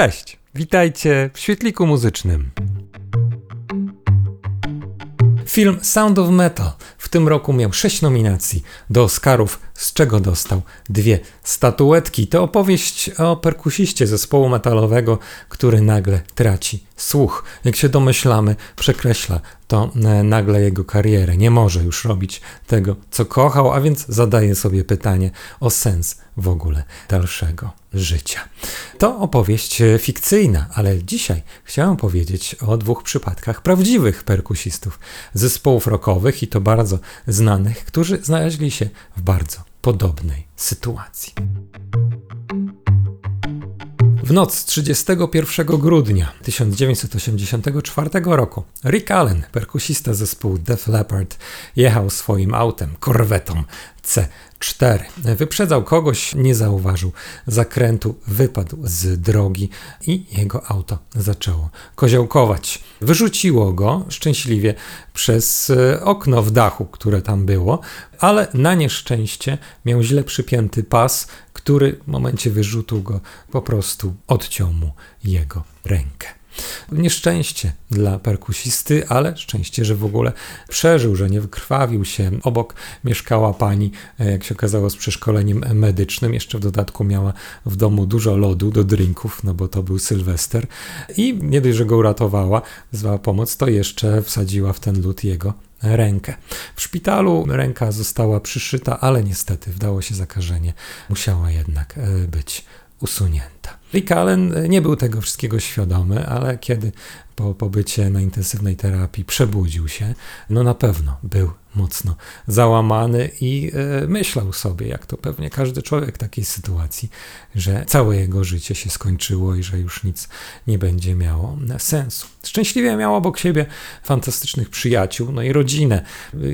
Cześć, witajcie w świetliku muzycznym. Film Sound of Metal w tym roku miał sześć nominacji do Oscarów, z czego dostał dwie statuetki. To opowieść o perkusiście zespołu metalowego, który nagle traci słuch. Jak się domyślamy, przekreśla to e, nagle jego karierę. Nie może już robić tego, co kochał, a więc zadaje sobie pytanie o sens w ogóle dalszego życia. To opowieść e, fikcyjna, ale dzisiaj chciałem powiedzieć o dwóch przypadkach prawdziwych perkusistów, zespołów rockowych i to bardzo znanych, którzy znaleźli się w bardzo podobnej sytuacji. W noc 31 grudnia 1984 roku Rick Allen, perkusista zespołu Def Leppard, jechał swoim autem, korwetą C4. Wyprzedzał kogoś, nie zauważył zakrętu, wypadł z drogi i jego auto zaczęło koziołkować. Wyrzuciło go szczęśliwie przez e, okno w dachu, które tam było, ale na nieszczęście miał źle przypięty pas, który w momencie wyrzutu go po prostu odciął mu jego rękę. Nieszczęście dla perkusisty, ale szczęście, że w ogóle przeżył, że nie wykrwawił się. Obok mieszkała pani, e, jak się okazało, z przeszkoleniem medycznym. Jeszcze w dodatku miała w domu dużo lodu do drinków, no bo to był Sylwester. I nie dość, że go uratowała, wezwała pomoc, to jeszcze wsadziła w ten lód jego rękę. W szpitalu ręka została przyszyta, ale niestety wdało się zakażenie. Musiała jednak e, być usunięta. Rick Allen nie był tego wszystkiego świadomy, ale kiedy po pobycie na intensywnej terapii przebudził się, no na pewno był mocno załamany i e, myślał sobie, jak to pewnie każdy człowiek w takiej sytuacji, że całe jego życie się skończyło i że już nic nie będzie miało sensu. Szczęśliwie miał obok siebie fantastycznych przyjaciół, no i rodzinę.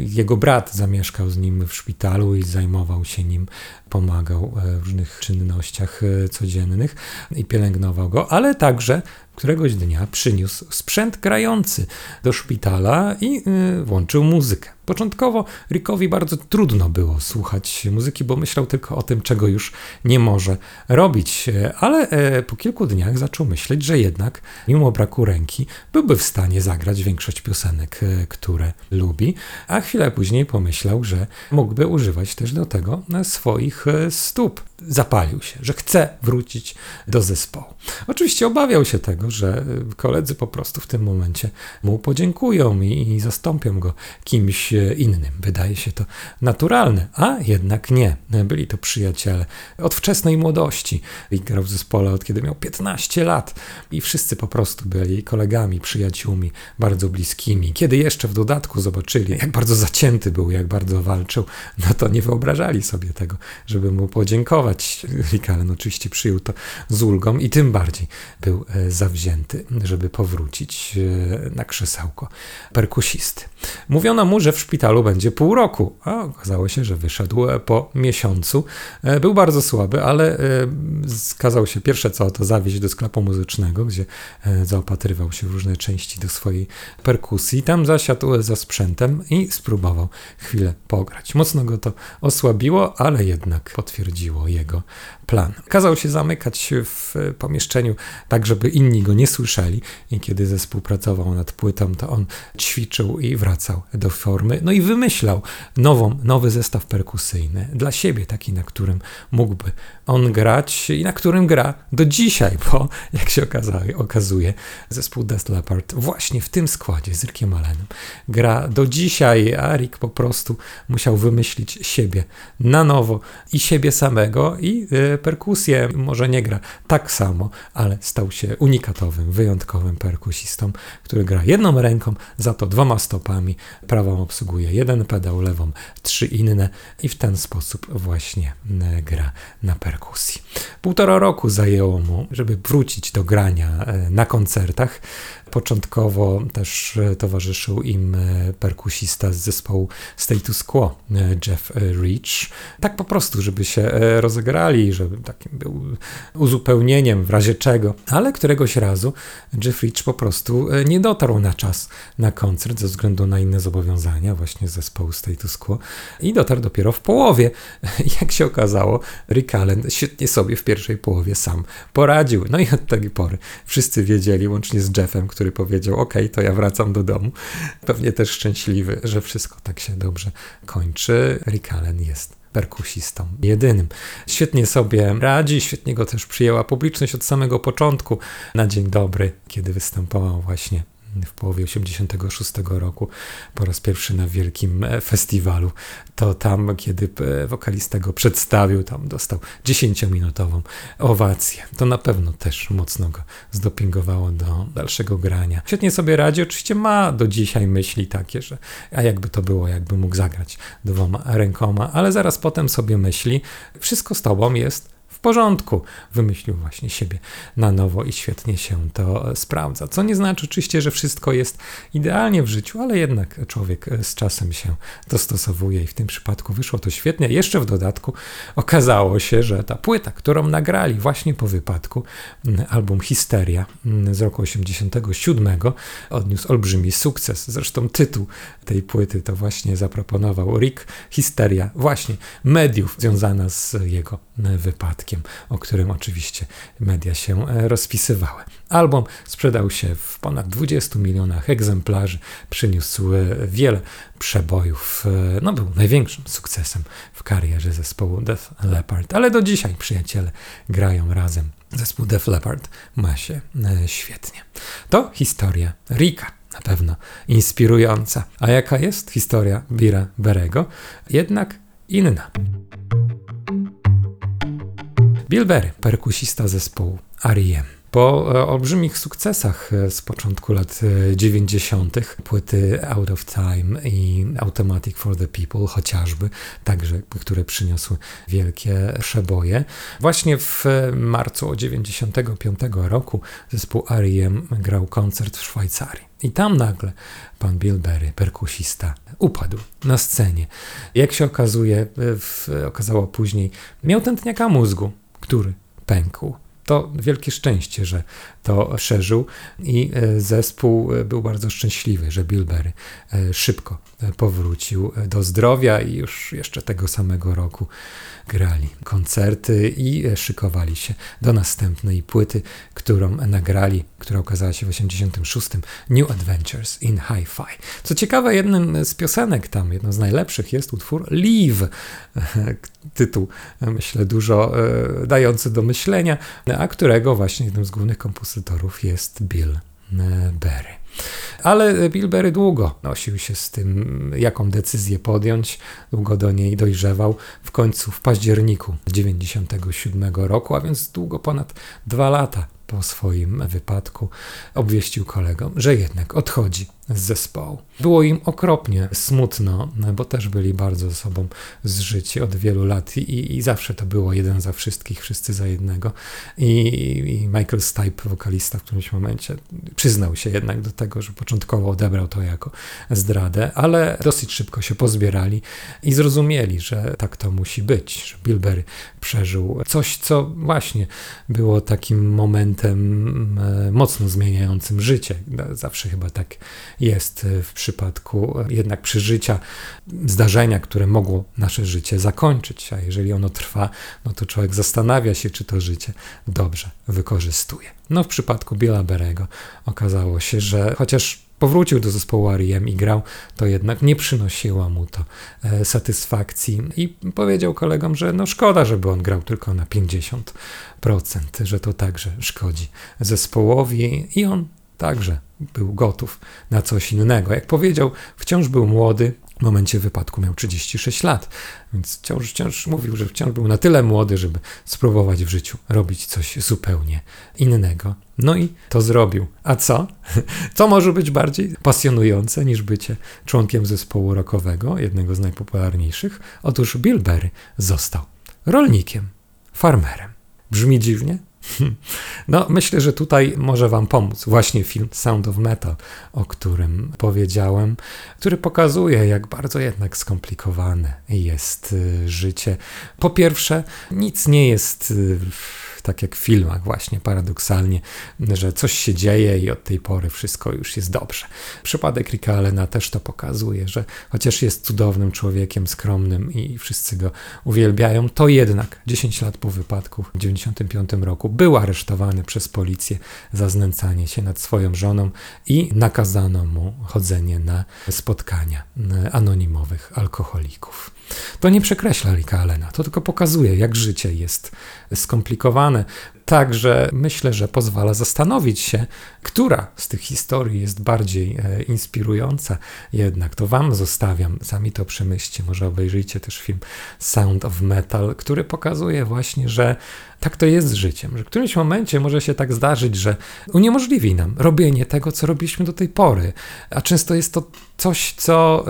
Jego brat zamieszkał z nim w szpitalu i zajmował się nim, pomagał e, w różnych czynnościach e, codziennych i pielęgnował go, ale także któregoś dnia przyniósł sprzęt grający do szpitala i włączył muzykę. Początkowo Rickowi bardzo trudno było słuchać muzyki, bo myślał tylko o tym, czego już nie może robić, ale e, po kilku dniach zaczął myśleć, że jednak, mimo braku ręki, byłby w stanie zagrać większość piosenek, e, które lubi, a chwilę później pomyślał, że mógłby używać też do tego swoich e, stóp. Zapalił się, że chce wrócić do zespołu. Oczywiście obawiał się tego, że koledzy po prostu w tym momencie mu podziękują i, i zastąpią go kimś innym. Wydaje się to naturalne, a jednak nie. Byli to przyjaciele od wczesnej młodości. I grał w zespole od kiedy miał 15 lat i wszyscy po prostu byli kolegami, przyjaciółmi, bardzo bliskimi. Kiedy jeszcze w dodatku zobaczyli, jak bardzo zacięty był, jak bardzo walczył, no to nie wyobrażali sobie tego, żeby mu podziękować. Rick Allen oczywiście przyjął to z ulgą i tym bardziej był e, zawzięty, żeby powrócić e, na krzesełko perkusisty. Mówiono mu, że w szpitalu będzie pół roku, a okazało się, że wyszedł e, po miesiącu. E, był bardzo słaby, ale skazał e, się pierwsze co to zawieźć do sklepu muzycznego, gdzie zaopatrywał się w różne części do swojej perkusji. Tam zasiadł za sprzętem i spróbował chwilę pograć. Mocno go to osłabiło, ale jednak potwierdziło jego plan. Kazał się zamykać w pomieszczeniu tak, żeby inni go nie słyszeli i kiedy zespół pracował nad płytą, to on ćwiczył i wracał do formy. No i wymyślał nową, nowy zestaw perkusyjny dla siebie, taki, na którym mógłby on grać i na którym gra do dzisiaj, bo jak się okazuje, okazuje zespół Death Leopard właśnie w tym składzie z Rickiem Allenem gra do dzisiaj, a Rick po prostu musiał wymyślić siebie na nowo i siebie samego i y, perkusję może nie gra tak samo, ale stał się unikatowym, wyjątkowym perkusistą, który gra jedną ręką, za to dwoma stopami, prawą obsługuje jeden pedał, lewą trzy inne i w ten sposób właśnie y, gra na perkusji perkusji. Półtora roku zajęło mu, żeby wrócić do grania e, na koncertach. Początkowo też e, towarzyszył im e, perkusista z zespołu Status Quo, Jeff Rich. Tak po prostu, żeby się rozegrali, żeby takim był uzupełnieniem w razie czego. Ale któregoś razu Jeff Rich po prostu nie dotarł na czas na koncert ze względu na inne zobowiązania właśnie zespołu Status Quo i dotarł dopiero w połowie. Jak się okazało, Rick Allen świetnie sobie w pierwszej połowie sam poradził. No i od tej pory wszyscy wiedzieli, łącznie z Jeffem, który powiedział: OK, to ja wracam do domu. Pewnie też szczęśliwy, że wszystko tak się dobrze kończy. Rick Allen jest perkusistą jedynym. Świetnie sobie radzi, świetnie go też przyjęła publiczność od samego początku. Na dzień dobry, kiedy występował właśnie w połowie 86 roku po raz pierwszy na wielkim e, festiwalu. To tam, kiedy e, wokalista go przedstawił, tam dostał 10-minutową owację. To na pewno też mocno go zdopingowało do dalszego grania. Świetnie sobie radzi, oczywiście ma do dzisiaj myśli takie, że a jakby to było, jakby mógł zagrać dwoma rękoma, ale zaraz potem sobie myśli, wszystko z tobą jest porządku. Wymyślił właśnie siebie na nowo i świetnie się to sprawdza. Co nie znaczy oczywiście, że wszystko jest idealnie w życiu, ale jednak człowiek z czasem się dostosowuje i w tym przypadku wyszło to świetnie. Jeszcze w dodatku okazało się, że ta płyta, którą nagrali właśnie po wypadku, album Histeria z roku 87 odniósł olbrzymi sukces. Zresztą tytuł tej płyty to właśnie zaproponował Rick Histeria, właśnie mediów związana z jego wypadkiem o którym oczywiście media się e, rozpisywały. Album sprzedał się w ponad 20 milionach egzemplarzy, przyniósł e, wiele przebojów, e, no był największym sukcesem w karierze zespołu Def Leppard, ale do dzisiaj przyjaciele grają razem. Zespół Def Leppard ma się świetnie. To historia Rika na pewno inspirująca. A jaka jest historia Bira Berego? Jednak inna. Bill Berry, perkusista zespołu R.E.M. Po e, olbrzymich sukcesach e, z początku lat 90., e, płyty Out of Time i Automatic for the People chociażby, także, które przyniosły wielkie przeboje. Właśnie w marcu 95 roku zespół R.E.M. grał koncert w Szwajcarii. I tam nagle pan Bill Berry, perkusista, upadł na scenie. Jak się okazuje, w, okazało później, miał tętniaka mózgu który pękł. To wielkie szczęście, że to szerzył i e, zespół e, był bardzo szczęśliwy, że Bilberry e, szybko powrócił do zdrowia i już jeszcze tego samego roku grali koncerty i szykowali się do następnej płyty, którą nagrali, która okazała się w 86 New Adventures in Hi-Fi. Co ciekawe, jednym z piosenek tam, jedną z najlepszych jest utwór Leave, tytuł myślę dużo dający do myślenia, a którego właśnie jednym z głównych kompozytorów jest Bill Berry. Ale Bill Berry długo nosił się z tym, jaką decyzję podjąć, długo do niej dojrzewał. W końcu w październiku 1997 roku, a więc długo ponad dwa lata po swoim wypadku, obwieścił kolegom, że jednak odchodzi z zespołu. Było im okropnie smutno, bo też byli bardzo ze sobą zżyci od wielu lat i, i zawsze to było jeden za wszystkich, wszyscy za jednego. I, I, Michael Stipe, wokalista, w którymś momencie przyznał się jednak do tego, że początkowo odebrał to jako zdradę, ale dosyć szybko się pozbierali i zrozumieli, że tak to musi być, że Bilberry przeżył coś, co właśnie było takim momentem e, mocno zmieniającym życie. Zawsze chyba tak jest w przypadku jednak przeżycia zdarzenia, które mogło nasze życie zakończyć, a jeżeli ono trwa, no to człowiek zastanawia się, czy to życie dobrze wykorzystuje. No w przypadku Billa Berego okazało się, że chociaż powrócił do zespołu R.E.M. i grał, to jednak nie przynosiło mu to e, satysfakcji i powiedział kolegom, że no szkoda, żeby on grał tylko na 50%, że to także szkodzi zespołowi i on także był gotów na coś innego. Jak powiedział, wciąż był młody, w momencie wypadku miał 36 lat, więc wciąż, wciąż mówił, że wciąż był na tyle młody, żeby spróbować w życiu robić coś zupełnie innego. No i to zrobił. A co? Co może być bardziej pasjonujące niż bycie członkiem zespołu rockowego, jednego z najpopularniejszych? Otóż Bill Berry został rolnikiem, farmerem. Brzmi dziwnie? No, myślę, że tutaj może Wam pomóc właśnie film Sound of Metal, o którym powiedziałem, który pokazuje, jak bardzo jednak skomplikowane jest y, życie. Po pierwsze, nic nie jest y, tak jak w filmach właśnie paradoksalnie, że coś się dzieje i od tej pory wszystko już jest dobrze. Przypadek Ricka Allena też to pokazuje, że chociaż jest cudownym człowiekiem, skromnym i wszyscy go uwielbiają, to jednak 10 lat po wypadku w 1995 roku był aresztowany przez policję za znęcanie się nad swoją żoną i nakazano mu chodzenie na spotkania anonimowych alkoholików. To nie przekreśla Ricka Allena, to tylko pokazuje, jak życie jest skomplikowane. Także myślę, że pozwala zastanowić się, która z tych historii jest bardziej e, inspirująca. Jednak to Wam zostawiam, sami to przemyślcie. Może obejrzyjcie też film Sound of Metal, który pokazuje właśnie, że tak to jest z życiem, że w którymś momencie może się tak zdarzyć, że uniemożliwi nam robienie tego, co robiliśmy do tej pory, a często jest to coś, co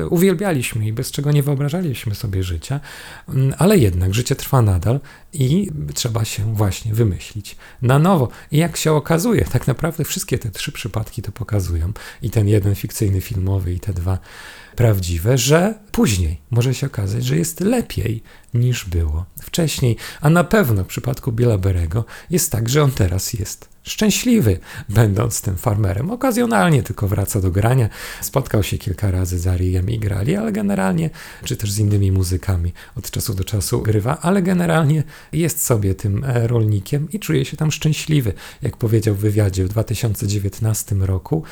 e, uwielbialiśmy i bez czego nie wyobrażaliśmy sobie życia, mm, ale jednak życie trwa nadal i trzeba się właśnie wymyślić na nowo. I jak się okazuje, tak naprawdę wszystkie te trzy przypadki to pokazują, i ten jeden fikcyjny filmowy, i te dwa prawdziwe, że później może się okazać, że jest lepiej niż było wcześniej. A na pewno w przypadku Billa Berego jest tak, że on teraz jest szczęśliwy, będąc tym farmerem. Okazjonalnie tylko wraca do grania. Spotkał się kilka razy z Arijem i grali, ale generalnie, czy też z innymi muzykami od czasu do czasu grywa, ale generalnie jest sobie tym e, rolnikiem i czuje się tam szczęśliwy. Jak powiedział w wywiadzie w 2019 roku,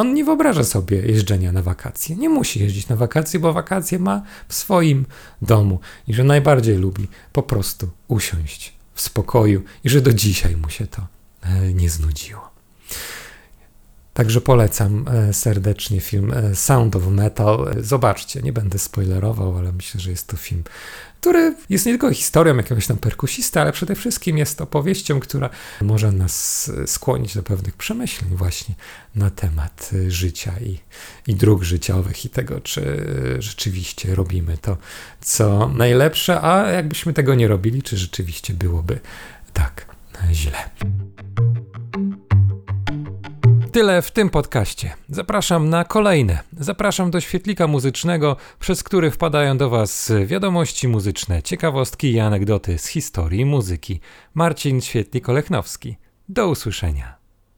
on nie wyobraża sobie jeżdżenia na wakacje. Nie musi jeździć na wakacje, bo wakacje ma w swoim domu i że najbardziej lubi po prostu usiąść w spokoju i że do dzisiaj mu się to e, nie znudziło. Także polecam e, serdecznie film e, Sound of Metal. Zobaczcie, nie będę spoilerował, ale myślę, że jest to film, który jest nie tylko historią jakiegoś tam perkusista, ale przede wszystkim jest opowieścią, która może nas e, skłonić do pewnych przemyśleń właśnie na temat życia i, i dróg życiowych i tego, czy rzeczywiście robimy to, co najlepsze, a jakbyśmy tego nie robili, czy rzeczywiście byłoby tak źle. Tyle w tym podcaście. Zapraszam na kolejne. Zapraszam do świetlika muzycznego, przez który wpadają do Was wiadomości muzyczne, ciekawostki i anegdoty z historii muzyki. Marcin Świetlik-Olechnowski. Do usłyszenia.